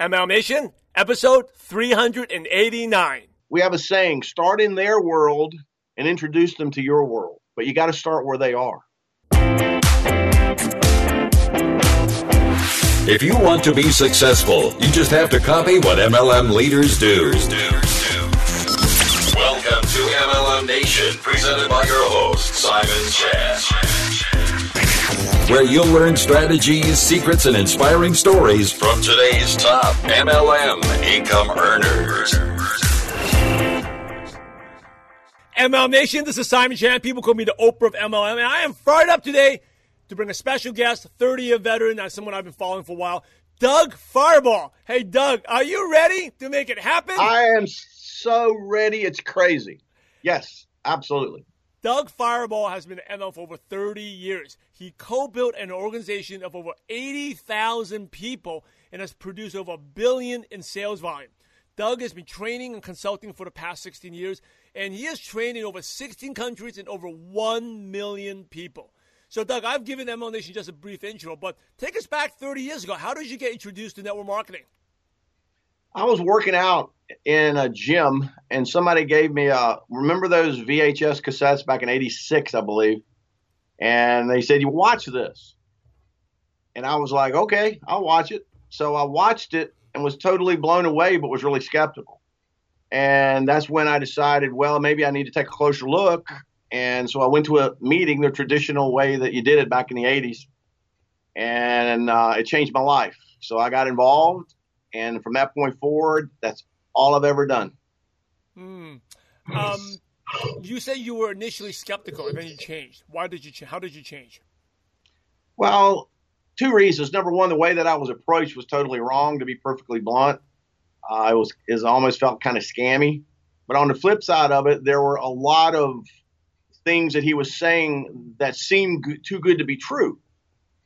MLM Nation, episode 389. We have a saying start in their world and introduce them to your world, but you got to start where they are. If you want to be successful, you just have to copy what MLM leaders do. Welcome to MLM Nation, presented by your host, Simon Chan. Where you'll learn strategies, secrets, and inspiring stories from today's top MLM income earners. MLM Nation, this is Simon Chan. People call me the Oprah of MLM, and I am fired up today to bring a special guest, 30 year veteran, that's someone I've been following for a while, Doug Firebaugh. Hey, Doug, are you ready to make it happen? I am so ready. It's crazy. Yes, absolutely. Doug Firebaugh has been at MLM for over 30 years. He co built an organization of over 80,000 people and has produced over a billion in sales volume. Doug has been training and consulting for the past 16 years, and he has trained in over 16 countries and over 1 million people. So, Doug, I've given MLM Nation just a brief intro, but take us back 30 years ago. How did you get introduced to network marketing? I was working out in a gym, and somebody gave me a remember those VHS cassettes back in '86, I believe, and they said, "You watch this," and I was like, "Okay, I'll watch it." So I watched it and was totally blown away, but was really skeptical. And that's when I decided, well, maybe I need to take a closer look. And so I went to a meeting the traditional way that you did it back in the 80s. And uh, it changed my life. So I got involved. And from that point forward, that's all I've ever done. Hmm. Um, you say you were initially skeptical and then you changed. Why did you change? How did you change? Well, two reasons. Number one, the way that I was approached was totally wrong, to be perfectly blunt. Uh, it was it almost felt kind of scammy. But on the flip side of it, there were a lot of things that he was saying that seemed too good to be true.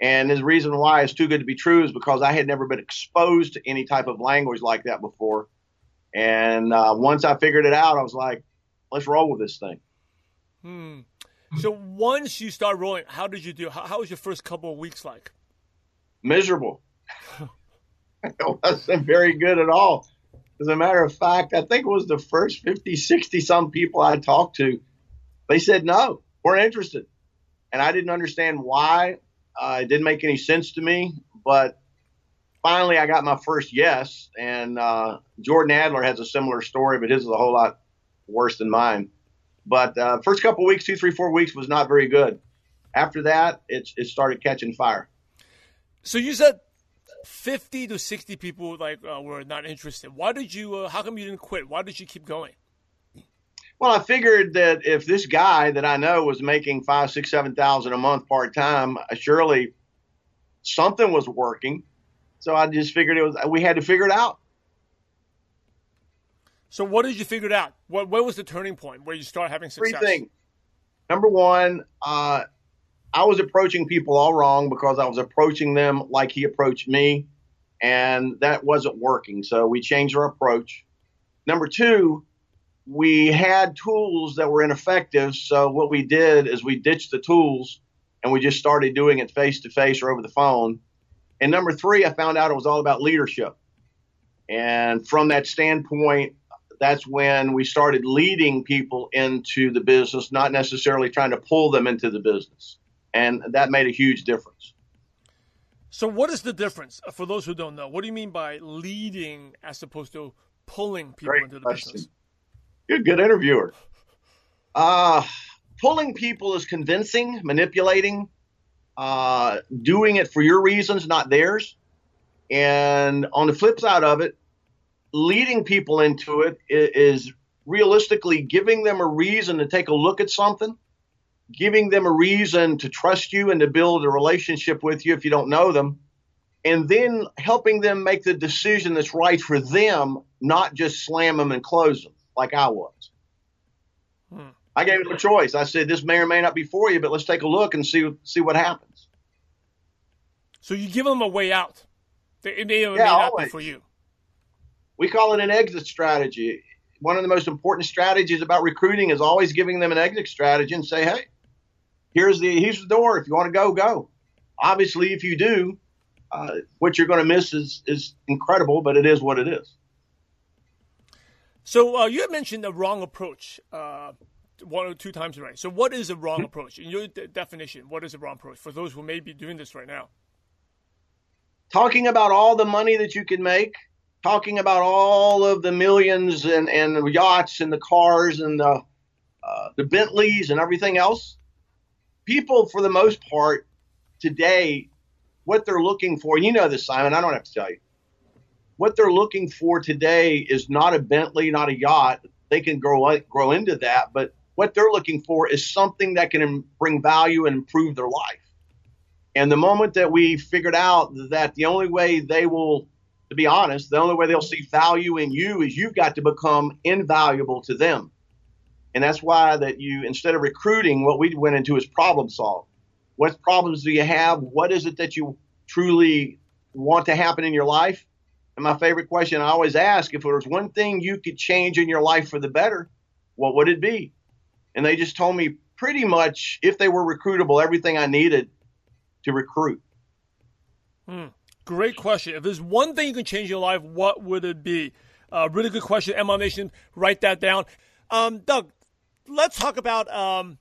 And the reason why it's too good to be true is because I had never been exposed to any type of language like that before. And uh, once I figured it out, I was like, let's roll with this thing. Hmm. So once you start rolling, how did you do? How, how was your first couple of weeks like? Miserable. it wasn't very good at all. As a matter of fact, I think it was the first 50, 60 some people I talked to they said no, we're interested. And I didn't understand why. Uh, it didn't make any sense to me. But finally, I got my first yes. And uh, Jordan Adler has a similar story, but his is a whole lot worse than mine. But uh, first couple weeks, two, three, four weeks was not very good. After that, it, it started catching fire. So you said 50 to 60 people like uh, were not interested. Why did you? Uh, how come you didn't quit? Why did you keep going? Well, I figured that if this guy that I know was making five, six, seven thousand a month part time, uh, surely something was working. So I just figured it was we had to figure it out. So what did you figure out? What what was the turning point where you start having success? Three things. Number one, uh, I was approaching people all wrong because I was approaching them like he approached me, and that wasn't working. So we changed our approach. Number two, we had tools that were ineffective. So what we did is we ditched the tools and we just started doing it face to face or over the phone. And number three, I found out it was all about leadership. And from that standpoint, that's when we started leading people into the business, not necessarily trying to pull them into the business. And that made a huge difference. So, what is the difference uh, for those who don't know? What do you mean by leading as opposed to pulling people Great into the question. business? Good, good interviewer. Uh, pulling people is convincing, manipulating, uh, doing it for your reasons, not theirs. And on the flip side of it, leading people into it is realistically giving them a reason to take a look at something, giving them a reason to trust you and to build a relationship with you if you don't know them, and then helping them make the decision that's right for them, not just slam them and close them like I was. Hmm. I gave them a choice. I said, "This may or may not be for you, but let's take a look and see see what happens." So you give them a way out. It may or yeah, may not always. be for you. We call it an exit strategy. One of the most important strategies about recruiting is always giving them an exit strategy and say, "Hey, here's the here's the door. If you want to go, go." Obviously, if you do, uh, what you're going to miss is is incredible, but it is what it is. So uh, you had mentioned the wrong approach uh, one or two times already. So what is a wrong mm-hmm. approach? In your de- definition, what is a wrong approach for those who may be doing this right now? Talking about all the money that you can make, talking about all of the millions and, and yachts and the cars and the, uh, the Bentleys and everything else. People, for the most part, today, what they're looking for, you know this, Simon, I don't have to tell you. What they're looking for today is not a Bentley, not a yacht. They can grow grow into that, but what they're looking for is something that can bring value and improve their life. And the moment that we figured out that the only way they will, to be honest, the only way they'll see value in you is you've got to become invaluable to them. And that's why that you, instead of recruiting, what we went into is problem solve. What problems do you have? What is it that you truly want to happen in your life? And my favorite question I always ask if there was one thing you could change in your life for the better, what would it be? And they just told me pretty much if they were recruitable, everything I needed to recruit. Hmm. Great question. If there's one thing you can change in your life, what would it be? Uh, really good question. MLM Nation, write that down. Um, Doug, let's talk about um,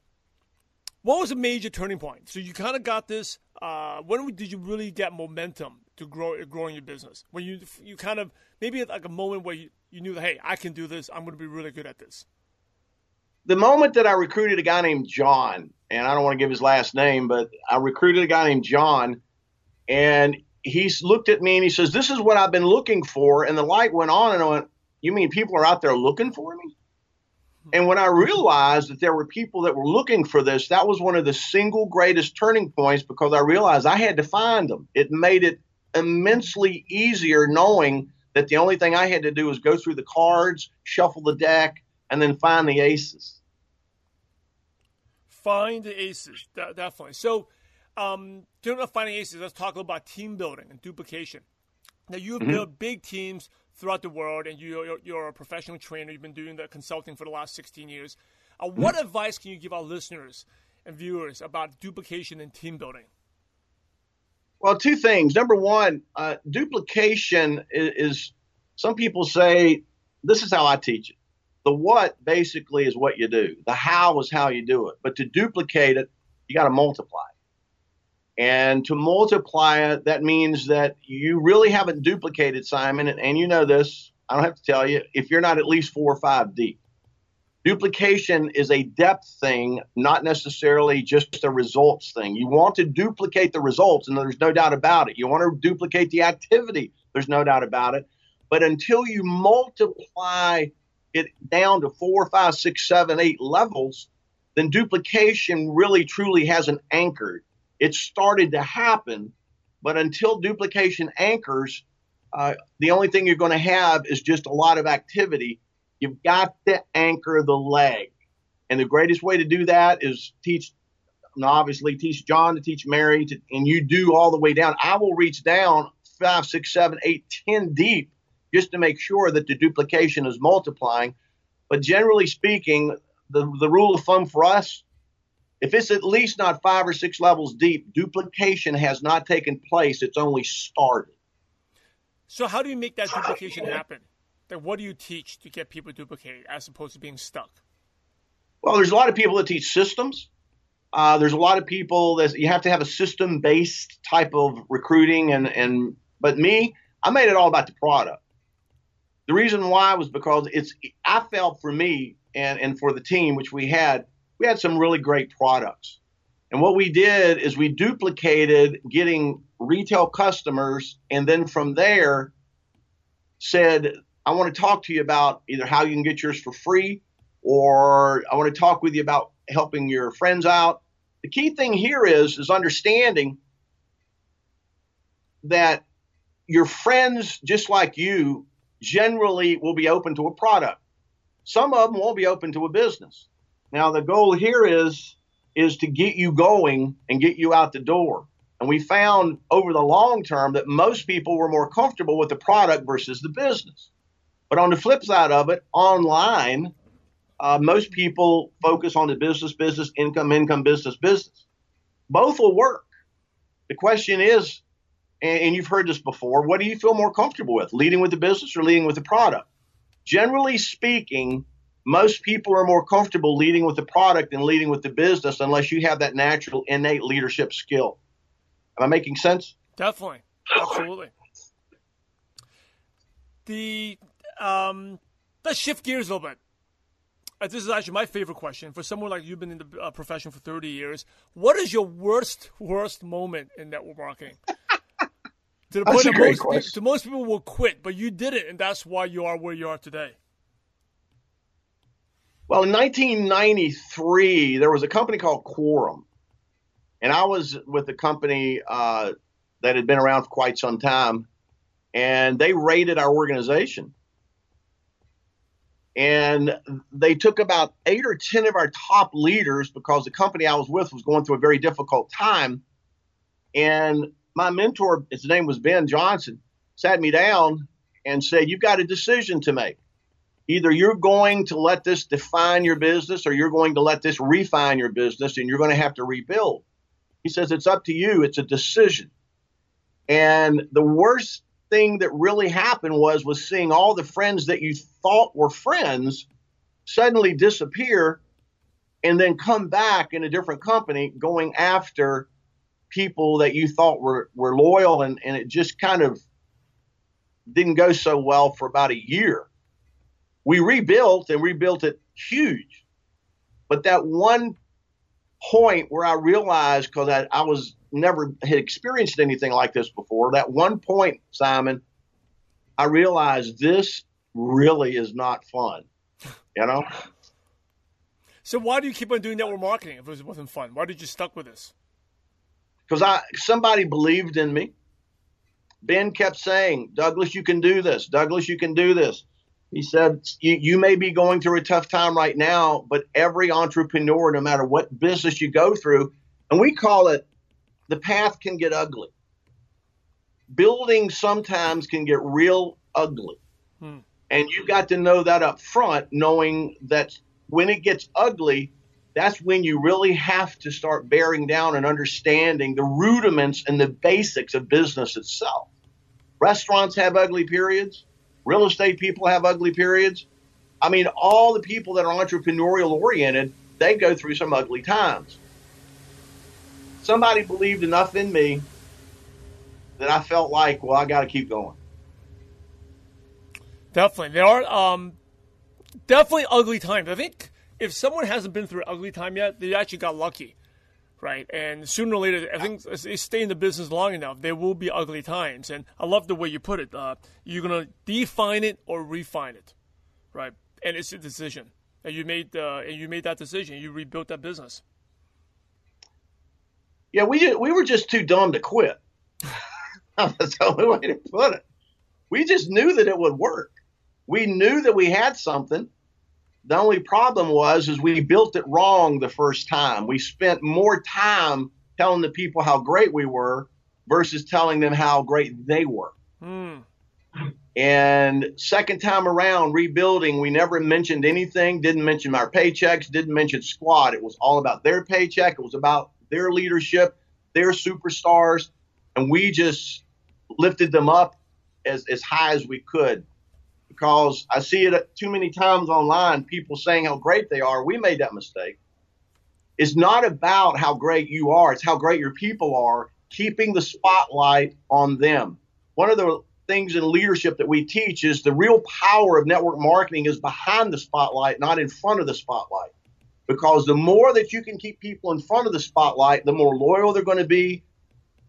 what was a major turning point. So you kind of got this. Uh, when did you really get momentum to grow growing your business? When you you kind of maybe like a moment where you, you knew that hey, I can do this. I'm going to be really good at this the moment that I recruited a guy named John, and I don't want to give his last name, but I recruited a guy named John, and he looked at me and he says, "This is what I've been looking for." And the light went on, and went, "You mean people are out there looking for me?" And when I realized that there were people that were looking for this, that was one of the single greatest turning points because I realized I had to find them. It made it immensely easier knowing that the only thing I had to do was go through the cards, shuffle the deck, and then find the aces. Find the aces, definitely. So, um, talking about finding aces, let's talk about team building and duplication. Now, you've mm-hmm. built big teams throughout the world, and you, you're, a professional trainer. You've been doing the consulting for the last 16 years. Uh, mm-hmm. what advice can you give our listeners and viewers about duplication and team building? Well, two things. Number one, uh, duplication is, is, some people say, this is how I teach it. The what basically is what you do. The how is how you do it. But to duplicate it, you got to multiply. And to multiply it, that means that you really haven't duplicated, Simon. And, and you know this, I don't have to tell you, if you're not at least four or five deep. Duplication is a depth thing, not necessarily just a results thing. You want to duplicate the results, and there's no doubt about it. You want to duplicate the activity, there's no doubt about it. But until you multiply it down to four, five, six, seven, eight levels, then duplication really truly hasn't anchored. It started to happen, but until duplication anchors, uh, the only thing you're going to have is just a lot of activity. You've got to anchor the leg. And the greatest way to do that is teach, obviously, teach John to teach Mary, to, and you do all the way down. I will reach down five, six, seven, eight, ten deep just to make sure that the duplication is multiplying. But generally speaking, the, the rule of thumb for us, if it's at least not five or six levels deep, duplication has not taken place. It's only started. So, how do you make that duplication happen? What do you teach to get people to duplicate as opposed to being stuck? Well, there's a lot of people that teach systems. Uh, there's a lot of people that you have to have a system based type of recruiting and, and but me, I made it all about the product. The reason why was because it's I felt for me and, and for the team, which we had, we had some really great products. And what we did is we duplicated getting retail customers and then from there said, I want to talk to you about either how you can get yours for free or I want to talk with you about helping your friends out. The key thing here is is understanding that your friends just like you generally will be open to a product. Some of them won't be open to a business. Now the goal here is is to get you going and get you out the door. And we found over the long term that most people were more comfortable with the product versus the business. But on the flip side of it, online, uh, most people focus on the business, business, income, income, business, business. Both will work. The question is, and, and you've heard this before, what do you feel more comfortable with, leading with the business or leading with the product? Generally speaking, most people are more comfortable leading with the product than leading with the business unless you have that natural innate leadership skill. Am I making sense? Definitely. Absolutely. the um, let's shift gears a little bit. Uh, this is actually my favorite question for someone like you've been in the uh, profession for 30 years. What is your worst, worst moment in network marketing? to the point that most, people, to most people will quit, but you did it, and that's why you are where you are today. Well, in 1993, there was a company called Quorum, and I was with a company uh, that had been around for quite some time, and they raided our organization. And they took about eight or 10 of our top leaders because the company I was with was going through a very difficult time. And my mentor, his name was Ben Johnson, sat me down and said, You've got a decision to make. Either you're going to let this define your business or you're going to let this refine your business and you're going to have to rebuild. He says, It's up to you. It's a decision. And the worst thing that really happened was was seeing all the friends that you thought were friends suddenly disappear and then come back in a different company going after people that you thought were, were loyal and, and it just kind of didn't go so well for about a year. We rebuilt and rebuilt it huge. But that one point where I realized because I, I was never had experienced anything like this before, that one point, Simon, I realized this really is not fun. You know? So why do you keep on doing network marketing if it wasn't fun? Why did you stuck with this? because I somebody believed in me. Ben kept saying, Douglas, you can do this. Douglas, you can do this. He said, you, may be going through a tough time right now, but every entrepreneur, no matter what business you go through, and we call it the path can get ugly. Building sometimes can get real ugly. Hmm. And you got to know that up front, knowing that when it gets ugly, that's when you really have to start bearing down and understanding the rudiments and the basics of business itself. Restaurants have ugly periods. Real estate people have ugly periods. I mean, all the people that are entrepreneurial oriented, they go through some ugly times. Somebody believed enough in me that I felt like, well, I got to keep going. Definitely, there are um, definitely ugly times. I think if someone hasn't been through an ugly time yet, they actually got lucky, right? And sooner or later, I think if they stay in the business long enough, there will be ugly times. And I love the way you put it. Uh, you're gonna define it or refine it, right? And it's a decision. And you made uh, and you made that decision. You rebuilt that business. Yeah, we we were just too dumb to quit. That's the only way to put it. We just knew that it would work. We knew that we had something the only problem was is we built it wrong the first time. We spent more time telling the people how great we were versus telling them how great they were. Mm. And second time around, rebuilding, we never mentioned anything, didn't mention our paychecks, didn't mention squad. It was all about their paycheck. It was about their leadership, their superstars. And we just lifted them up as, as high as we could because I see it too many times online, people saying how great they are. We made that mistake. It's not about how great you are, it's how great your people are, keeping the spotlight on them. One of the things in leadership that we teach is the real power of network marketing is behind the spotlight, not in front of the spotlight. Because the more that you can keep people in front of the spotlight, the more loyal they're going to be,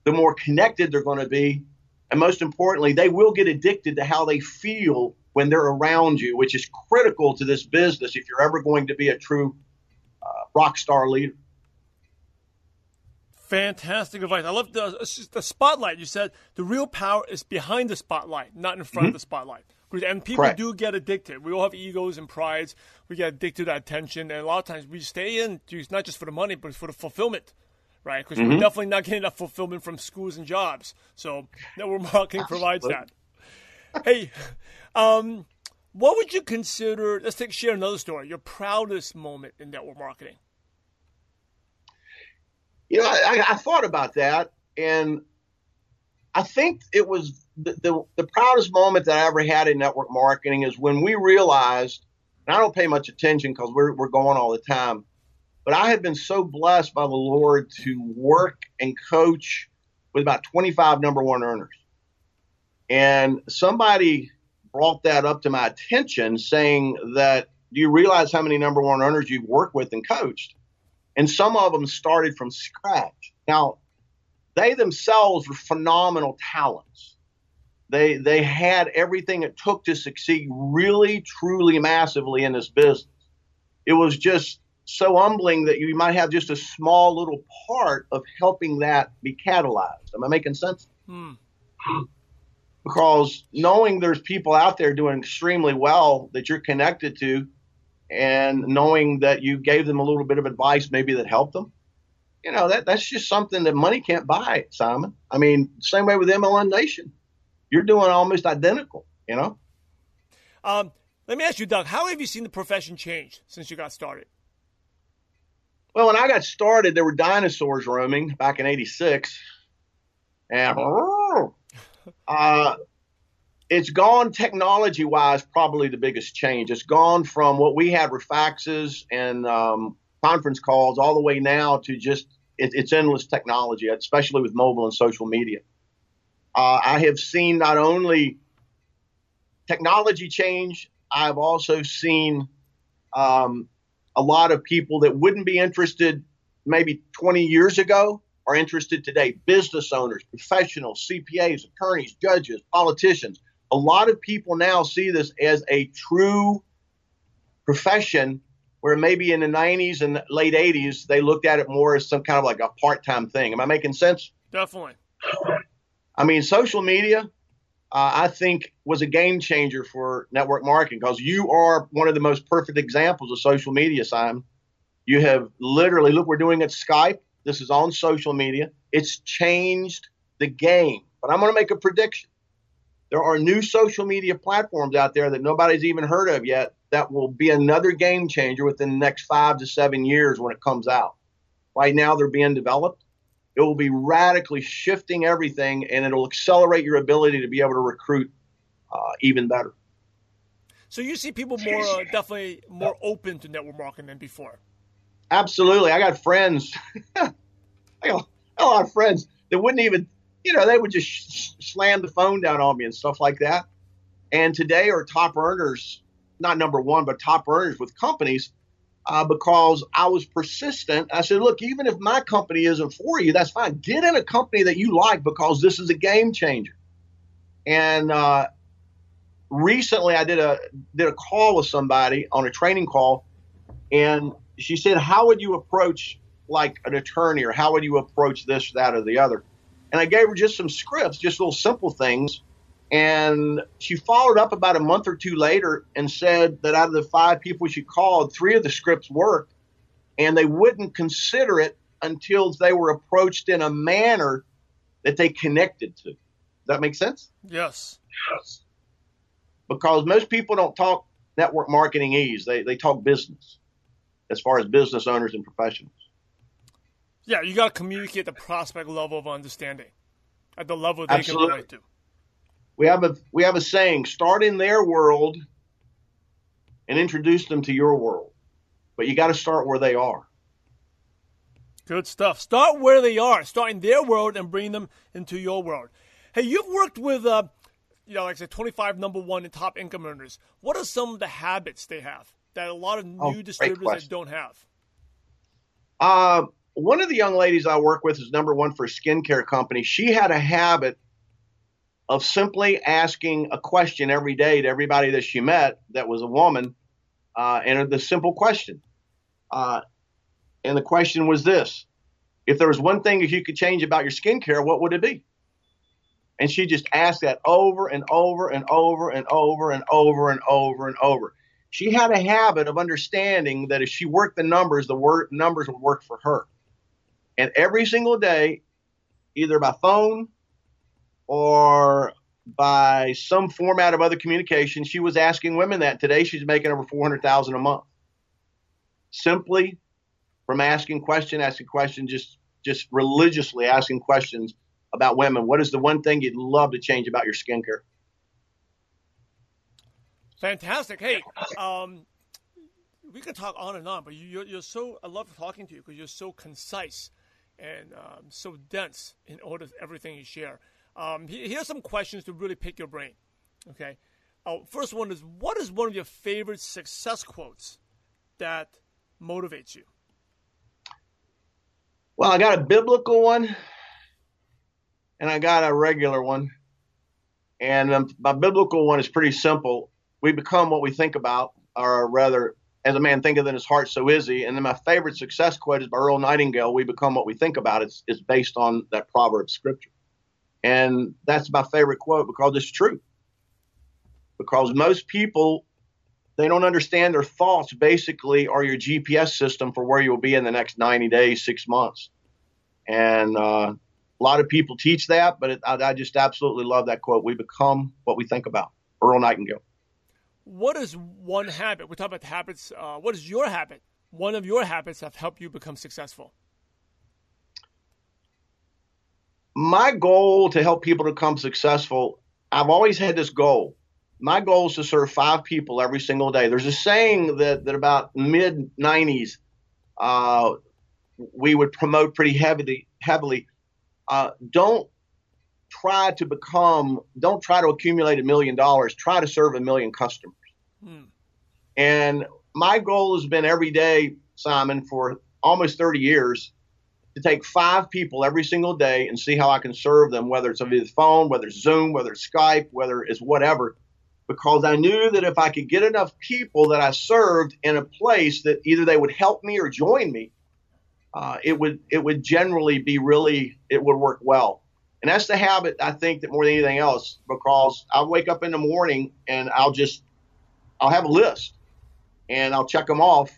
the more connected they're going to be, and most importantly, they will get addicted to how they feel when they're around you, which is critical to this business if you're ever going to be a true uh, rock star leader. Fantastic advice. I love the, the spotlight. You said the real power is behind the spotlight, not in front mm-hmm. of the spotlight. And people Correct. do get addicted. We all have egos and prides. We get addicted to that attention. And a lot of times we stay in, not just for the money, but for the fulfillment right? Because mm-hmm. we're definitely not getting that fulfillment from schools and jobs. So network marketing provides that. Hey, um, what would you consider? Let's take share another story. Your proudest moment in network marketing. You know, I, I thought about that, and I think it was the, the, the proudest moment that I ever had in network marketing is when we realized, and I don't pay much attention because we're, we're going all the time, but I have been so blessed by the Lord to work and coach with about 25 number one earners. And somebody brought that up to my attention saying that, do you realize how many number one earners you've worked with and coached? And some of them started from scratch. Now, they themselves were phenomenal talents. They, they had everything it took to succeed really, truly, massively in this business. It was just so humbling that you might have just a small little part of helping that be catalyzed. Am I making sense? Hmm. Because knowing there's people out there doing extremely well that you're connected to, and knowing that you gave them a little bit of advice maybe that helped them, you know that that's just something that money can't buy, Simon. I mean, same way with MLM Nation, you're doing almost identical. You know. Um, let me ask you, Doug. How have you seen the profession change since you got started? Well, when I got started, there were dinosaurs roaming back in '86, and uh, it's gone technology wise. Probably the biggest change. It's gone from what we had with faxes and um, conference calls all the way now to just it, it's endless technology, especially with mobile and social media. Uh, I have seen not only technology change, I've also seen um, a lot of people that wouldn't be interested maybe 20 years ago are interested today. Business owners, professionals, CPAs, attorneys, judges, politicians. A lot of people now see this as a true profession where maybe in the 90s and late 80s they looked at it more as some kind of like a part-time thing. Am I making sense? Definitely. I mean, social media, uh, I think, was a game changer for network marketing because you are one of the most perfect examples of social media, Simon. You have literally, look, we're doing it Skype. This is on social media. It's changed the game. But I'm going to make a prediction. There are new social media platforms out there that nobody's even heard of yet that will be another game changer within the next five to seven years when it comes out. Right now, they're being developed. It will be radically shifting everything, and it'll accelerate your ability to be able to recruit uh, even better. So you see people more uh, definitely more open to network marketing than before. Absolutely, I got friends. I got a lot of friends that wouldn't even, you know, they would just sh- slam the phone down on me and stuff like that. And today are top earners not number one, but top earners with companies uh, because I was persistent. I said, look, even if my company isn't for you, that's fine. Get in a company that you like because this is a game changer. And uh, recently, I did a did a call with somebody on a training call, and she said, "How would you approach like an attorney, or how would you approach this, that, or the other?" And I gave her just some scripts, just little simple things and she followed up about a month or two later and said that out of the five people she called, three of the scripts worked, and they wouldn't consider it until they were approached in a manner that they connected to. Does that make sense? Yes. Yes. Because most people don't talk network marketing ease, they, they talk business as far as business owners and professionals. Yeah, you got to communicate the prospect level of understanding at the level they Absolutely. can relate to we have a we have a saying: start in their world and introduce them to your world. But you got to start where they are. Good stuff. Start where they are. Start in their world and bring them into your world. Hey, you've worked with, uh, you know, like I said, 25 number one and top income earners. What are some of the habits they have that a lot of oh, new oh, distributors don't have? Uh, one of the young ladies I work with is number one for a skincare company. She had a habit of simply asking a question every day to everybody that she met that was a woman, uh, and the simple question. Uh, and the question was this if there was one thing that you could change about your skincare, what would it be? And she just asked that over and over and over and over and over and over and over and over. She had a habit of understanding that if she worked the numbers, the word, numbers would work for her. And every single day, either by phone, or by some format of other communication, she was asking women that. Today she's making over 400,000 a month. Simply from asking question, asking question, just just religiously asking questions about women. What is the one thing you'd love to change about your skincare? Fantastic. Hey, um, we could talk on and on, but you, you're, so, I love talking to you because you're so concise and um, so dense in order everything you share. Um, here's some questions to really pick your brain. Okay. Uh, first one is what is one of your favorite success quotes that motivates you? Well, I got a biblical one and I got a regular one. And um, my biblical one is pretty simple. We become what we think about, or rather, as a man thinketh in his heart, so is he. And then my favorite success quote is by Earl Nightingale We become what we think about. It's, it's based on that proverb scripture. And that's my favorite quote because it's true. Because most people, they don't understand their thoughts basically are your GPS system for where you'll be in the next 90 days, six months. And uh, a lot of people teach that, but it, I, I just absolutely love that quote. We become what we think about. Earl Nightingale. What is one habit? We're talking about habits. Uh, what is your habit? One of your habits that have helped you become successful? my goal to help people become successful, I've always had this goal. My goal is to serve five people every single day. There's a saying that, that about mid 90s, uh, we would promote pretty heavily. Heavily, uh, don't try to become, don't try to accumulate a million dollars. Try to serve a million customers. Hmm. And my goal has been every day, Simon, for almost 30 years, to take five people every single day and see how I can serve them, whether it's over the phone, whether it's Zoom, whether it's Skype, whether it's whatever, because I knew that if I could get enough people that I served in a place that either they would help me or join me, uh, it would it would generally be really it would work well. And that's the habit I think that more than anything else, because I'll wake up in the morning and I'll just I'll have a list and I'll check them off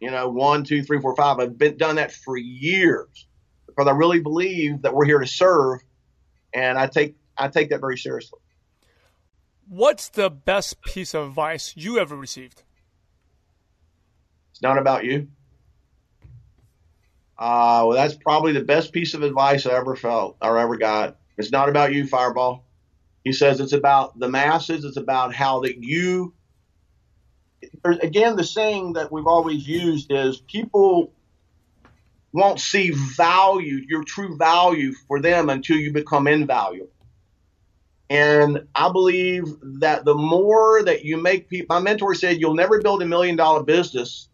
you know, one, two, three, four, five. I've been done that for years because I really believe that we're here to serve, and I take I take that very seriously. What's the best piece of advice you ever received? It's not about you. Uh, well, that's probably the best piece of advice I ever felt or ever got. It's not about you, Firebaugh. He says it's about the masses. It's about how that you again, the saying that we've always used is people won't see value, your true value for them until you become invaluable. And I believe that the more that you make people, my mentor said, you'll never build a million dollar business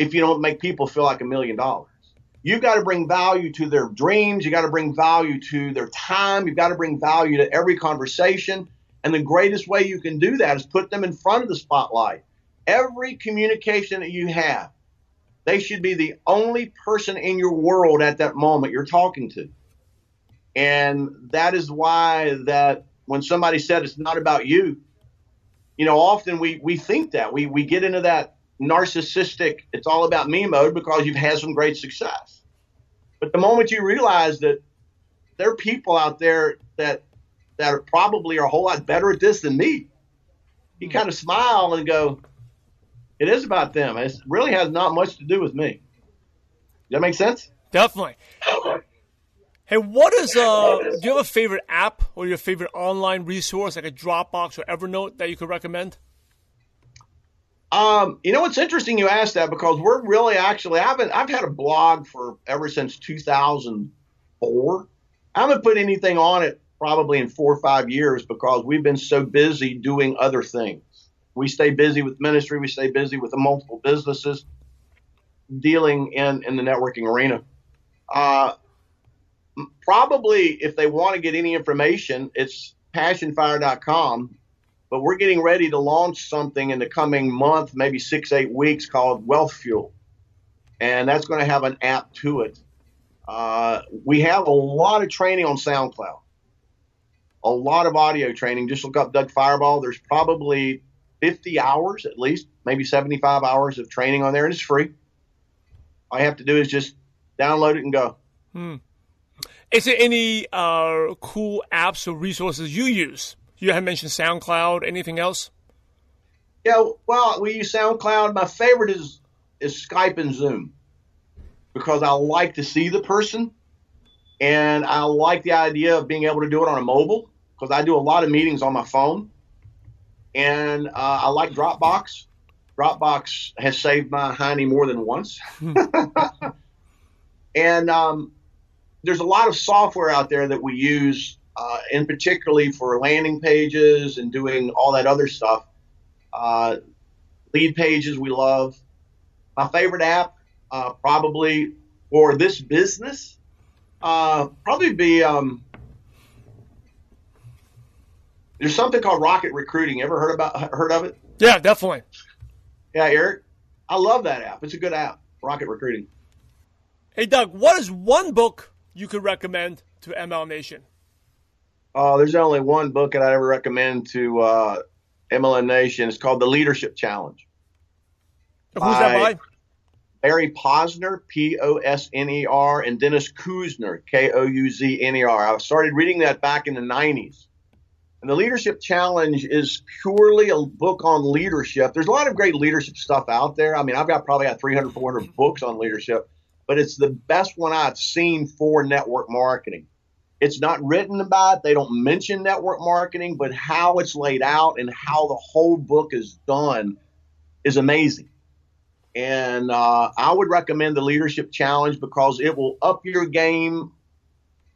if you don't make people feel like a million dollars. You've got to bring value to their dreams. You've got to bring value to their time. You've got to bring value to every conversation. And the greatest way you can do that is put them in front of the spotlight. Every communication that you have, they should be the only person in your world at that moment you're talking to. And that is why that when somebody said it's not about you, you know, often we, we think that. We, we get into that narcissistic, it's all about me mode because you've had some great success. But the moment you realize that there are people out there that that are probably are a whole lot better at this than me. You hmm. kind of smile and go, it is about them. It really has not much to do with me. Does that make sense? Definitely. Hey, what is uh? Do you have a favorite app or your favorite online resource, like a Dropbox or Evernote, that you could recommend? Um, you know, it's interesting you asked that because we're really actually I've been I've had a blog for ever since 2004. I haven't put anything on it probably in four or five years because we've been so busy doing other things. We stay busy with ministry, we stay busy with the multiple businesses dealing in, in the networking arena. Uh, probably if they want to get any information, it's passionfire.com. But we're getting ready to launch something in the coming month, maybe six, eight weeks called Wealth Fuel. And that's going to have an app to it. Uh, we have a lot of training on SoundCloud a lot of audio training. Just look up Doug Firebaugh. There's probably 50 hours at least, maybe 75 hours of training on there, and it's free. All you have to do is just download it and go. Hmm. Is there any uh, cool apps or resources you use? You have mentioned SoundCloud. Anything else? Yeah, well, we use SoundCloud. My favorite is is Skype and Zoom because I like to see the person And I like the idea of being able to do it on a mobile because I do a lot of meetings on my phone. And uh, I like Dropbox. Dropbox has saved my hiney more than once. and um, there's a lot of software out there that we use, uh, and particularly for landing pages and doing all that other stuff. Uh, Leadpages we love. My favorite app, uh, probably for this business, uh, probably be um, there's something called Rocket Recruiting. Ever heard about heard of it? Yeah, definitely. Yeah, Eric, I love that app. It's a good app, Rocket Recruiting. Hey, Doug, what is one book you could recommend to MLM Nation? Oh, there's only one book that I ever recommend to uh, MLM Nation. It's called The Leadership Challenge. Who's that by? Barry Posner, P O S N E R, and Dennis Kouzner, K O U Z N E R. I started reading that back in the 90s. And the Leadership Challenge is purely a book on leadership. There's a lot of great leadership stuff out there. I mean, I've got probably got 300, 400 books on leadership, but it's the best one I've seen for network marketing. It's not written about, they don't mention network marketing, but how it's laid out and how the whole book is done is amazing. And uh, I would recommend the Leadership Challenge because it will up your game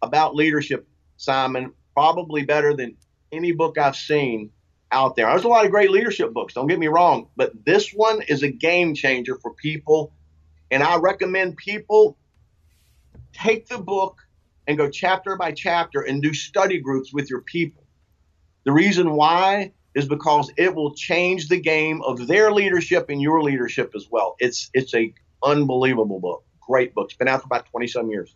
about leadership, Simon, probably better than any book I've seen out there. There's a lot of great leadership books, don't get me wrong, but this one is a game changer for people. And I recommend people take the book and go chapter by chapter and do study groups with your people. The reason why is because it will change the game of their leadership and your leadership as well. It's it's a unbelievable book. Great book. It's been out for about 20 some years.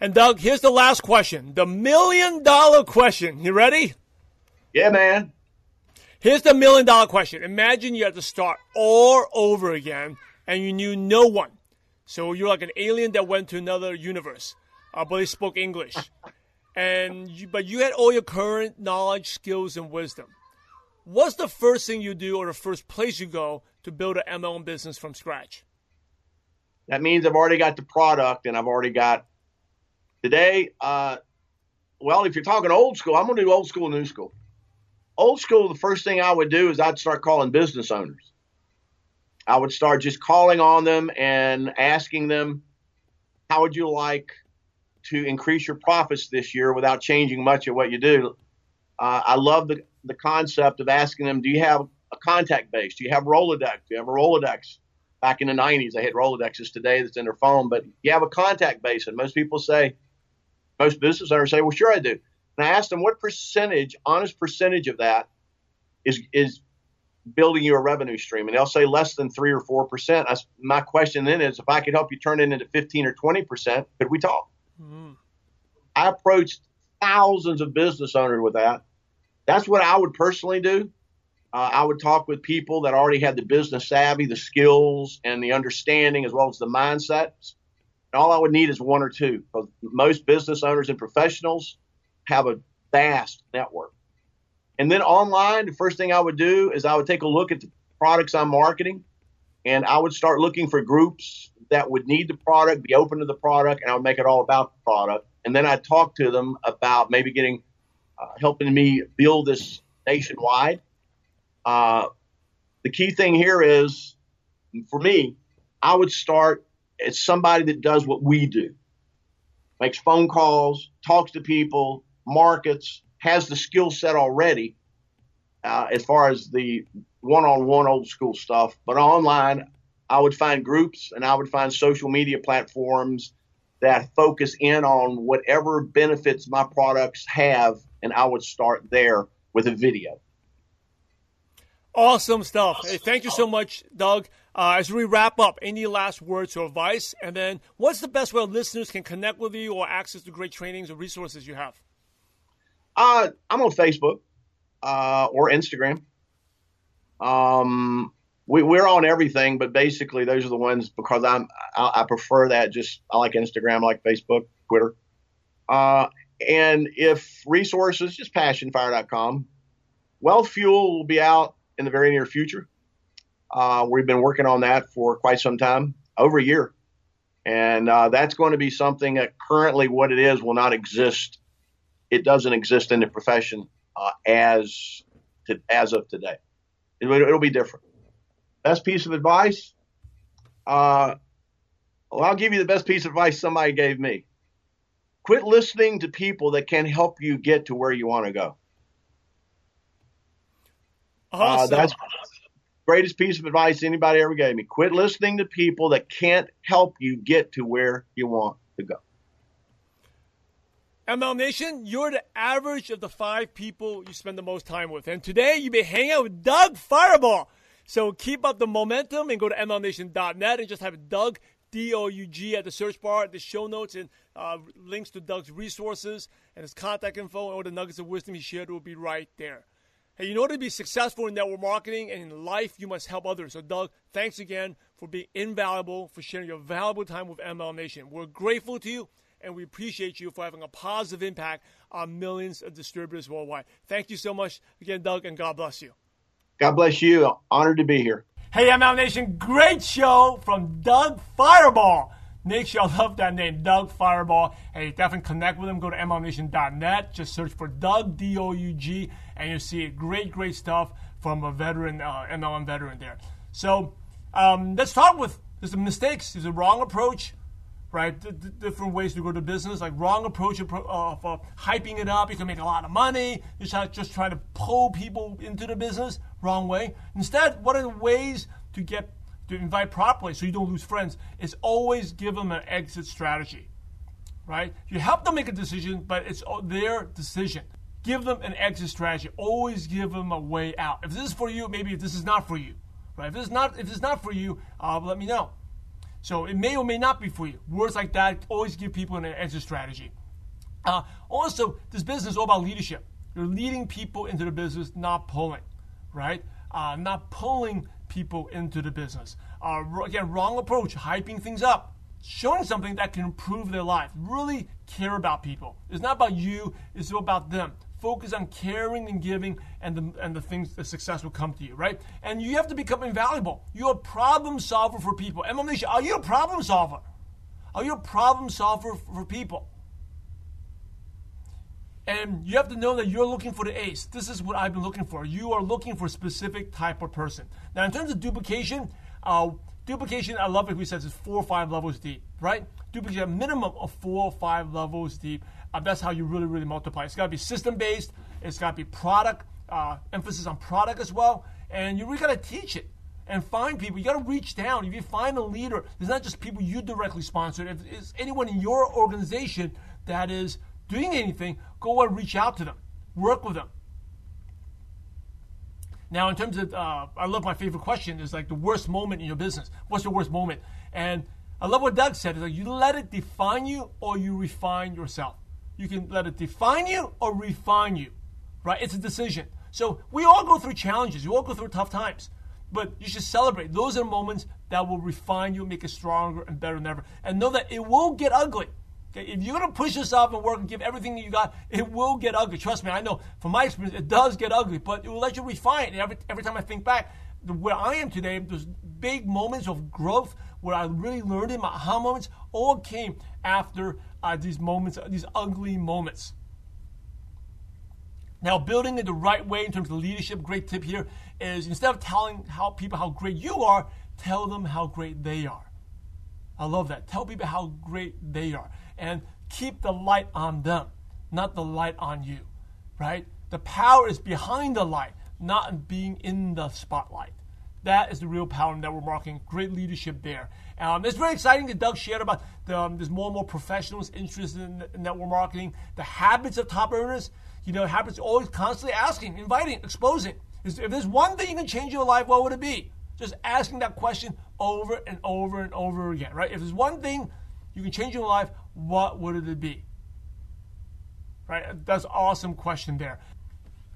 And Doug, here's the last question. The million dollar question. You ready? Yeah, man. Here's the million dollar question. Imagine you had to start all over again and you knew no one. So you're like an alien that went to another universe, uh, but they spoke English. and you, but you had all your current knowledge, skills, and wisdom. What's the first thing you do or the first place you go to build an MLM business from scratch? That means I've already got the product and I've already got Today, uh, well, if you're talking old school, I'm going to do old school, new school. Old school, the first thing I would do is I'd start calling business owners. I would start just calling on them and asking them, how would you like to increase your profits this year without changing much of what you do? Uh, I love the, the concept of asking them, do you have a contact base? Do you have Rolodex? Do you have a Rolodex? Back in the 90s, they had Rolodexes today that's in their phone, but you have a contact base. And most people say, most business owners say, well, sure I do. And I asked them what percentage, honest percentage of that is, is building you a revenue stream. And they'll say less than three or 4%. I, my question then is if I could help you turn it into 15 or 20%, could we talk? Mm-hmm. I approached thousands of business owners with that. That's what I would personally do. Uh, I would talk with people that already had the business savvy, the skills, and the understanding, as well as the mindsets all I would need is one or two. Because most business owners and professionals have a vast network. And then online, the first thing I would do is I would take a look at the products I'm marketing, and I would start looking for groups that would need the product, be open to the product, and I would make it all about the product. And then I'd talk to them about maybe getting uh, helping me build this nationwide. Uh, the key thing here is, for me, I would start as somebody that does what we do makes phone calls, talks to people, markets, has the skill set already uh, as far as the one on one old school stuff. But online, I would find groups and I would find social media platforms that focus in on whatever benefits my products have, and I would start there with a video. Awesome stuff. Hey, thank you so much, Doug. Uh, as we wrap up, any last words or advice? And then, what's the best way listeners can connect with you or access the great trainings or resources you have? Uh, I'm on Facebook uh, or Instagram. Um, we, we're on everything, but basically those are the ones because I'm I, I prefer that. Just I like Instagram, I like Facebook, Twitter. Uh, and if resources, just passionfire.com. Wealth Fuel will be out in the very near future. Uh, we've been working on that for quite some time, over a year. And uh, that's going to be something that currently what it is will not exist. It doesn't exist in the profession uh, as to, as of today. It, will be different. Best piece of advice? Uh, well, I'll give you the best piece of advice somebody gave me. Quit listening to people that can help you get to where you want to go. Uh, awesome. Uh, that's greatest piece of advice anybody ever gave me. Quit listening to people that can't help you get to where you want to go. MLM Nation, you're the average of the five people you spend the most time with. And today you may hang out with Doug Firebaugh. So keep up the momentum and go to MLMNation.net and just have Doug, D O U G, at the search bar, the show notes, and uh, links to Doug's resources and his contact info and all the nuggets of wisdom he shared will be right there. Hey, in order to be successful in network marketing and in life, you must help others. So, Doug, thanks again for being invaluable, for sharing your valuable time with MLM Nation. We're grateful to you, and we appreciate you for having a positive impact on millions of distributors worldwide. Thank you so much again, Doug, and God bless you. God bless you. Honored to be here. Hey, MLM Nation, great show from Doug Firebaugh. Make sure I love that name, Doug Firebaugh. Hey, definitely connect with him. Go to MLMNation.net. Just search for Doug, D O U G, and you'll see great, great stuff from a veteran, uh, MLM veteran there. So um, let's talk with there's mistakes. There's a wrong approach, right? D- d- different ways to go to business, like wrong approach of uh, uh, hyping it up. You can make a lot of money. Just, just trying to pull people into the business. Wrong way. Instead, what are the ways to get to invite properly so you don't lose friends is always give them an exit strategy, right? You help them make a decision, but it's their decision. Give them an exit strategy. Always give them a way out. If this is for you, maybe if this is not for you, right? If this is not if this is not for you, uh, let me know. So it may or may not be for you. Words like that always give people an exit strategy. Uh, also, this business is all about leadership. You're leading people into the business, not pulling, right? Uh, not pulling people into the business. Uh, again, wrong approach, hyping things up, showing something that can improve their life. Really care about people. It's not about you, it's about them. Focus on caring and giving, and the, and the things, the success will come to you, right? And you have to become invaluable. You're a problem solver for people. Emma are you a problem solver? Are you a problem solver for people? And you have to know that you're looking for the ace. This is what I've been looking for. You are looking for a specific type of person. Now, in terms of duplication, uh, duplication, I love it. We said it's four or five levels deep, right? Duplication, a minimum of four or five levels deep. Uh, that's how you really, really multiply. It's got to be system based. It's got to be product, uh, emphasis on product as well. And you really got to teach it and find people. You got to reach down. If you find a leader, it's not just people you directly sponsor. If it's anyone in your organization that is doing anything, go and reach out to them, work with them. Now, in terms of, uh, I love my favorite question is like the worst moment in your business. What's the worst moment? And I love what Doug said. Is like you let it define you or you refine yourself. You can let it define you or refine you, right? It's a decision. So we all go through challenges. We all go through tough times. But you should celebrate. Those are moments that will refine you, make it stronger and better than ever. And know that it will get ugly. Okay, if you're going to push yourself and work and give everything you got, it will get ugly. Trust me, I know from my experience, it does get ugly, but it will let you refine. And every, every time I think back, where I am today, those big moments of growth where I really learned in my aha moments all came after uh, these moments, these ugly moments. Now, building it the right way in terms of leadership, great tip here is instead of telling how people how great you are, tell them how great they are. I love that. Tell people how great they are and keep the light on them, not the light on you, right? The power is behind the light, not being in the spotlight. That is the real power in network marketing. Great leadership there. Um, it's very exciting that Doug shared about the, um, there's more and more professionals interested in, in network marketing. The habits of top earners, you know, habits always constantly asking, inviting, exposing. If there's one thing you can change your life, what would it be? Just asking that question over and over and over again, right? If there's one thing you can change your life, what would it be? Right? That's awesome question there.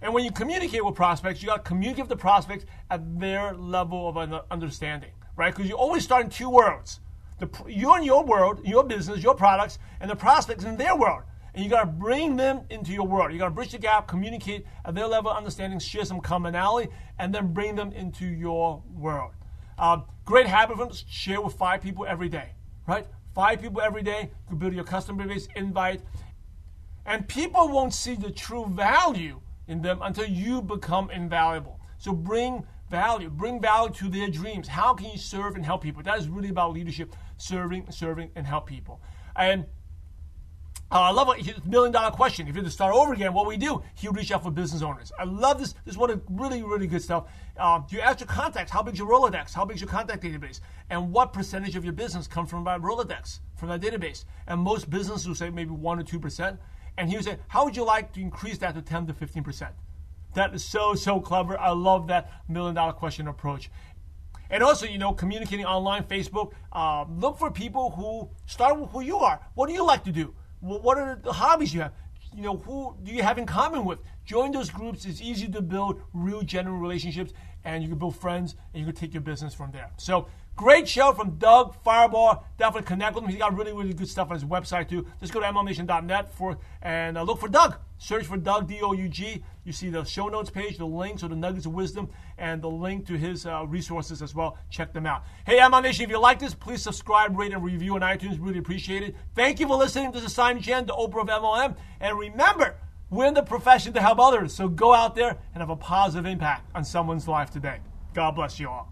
And when you communicate with prospects, you got to communicate with the prospects at their level of understanding, right? Because you always start in two worlds. The, you're in your world, your business, your products, and the prospects in their world. And you got to bring them into your world. You got to bridge the gap, communicate at their level of understanding, share some commonality, and then bring them into your world. Um, great habit them, share with five people every day, right? Five people every day. You build your customer base, invite. And people won't see the true value in them until you become invaluable. So bring value, bring value to their dreams. How can you serve and help people? That is really about leadership, serving, serving, and help people. And uh, I love it. Million dollar question. If you had to start over again, what would we do? He would reach out for business owners. I love this. This is one of really, really good stuff. Uh, you ask your contacts, how big's your Rolodex? How big's your contact database? And what percentage of your business comes from that Rolodex, from that database? And most businesses will say maybe one or two percent. And he would say, how would you like to increase that to 10 to 15 percent? That is so, so clever. I love that million dollar question approach. And also, you know, communicating online, Facebook. Uh, look for people who start with who you are. What do you like to do? What are the hobbies you have? You know, who do you have in common with? Join those groups. It's easy to build real, genuine relationships, and you can build friends, and you can take your business from there. So, great show from Doug Firebaugh. Definitely connect with him. He's got really, really good stuff on his website too. Just go to MLMNation.net for and uh, look for Doug. Search for Doug D O U G. You see the show notes page, the links or the nuggets of wisdom, and the link to his uh, resources as well. Check them out. Hey, MLM Nation, if you like this, please subscribe, rate, and review on iTunes. Really appreciate it. Thank you for listening. This is Simon Chen, the Oprah of MLM. And remember, we're in the profession to help others. So go out there and have a positive impact on someone's life today. God bless you all.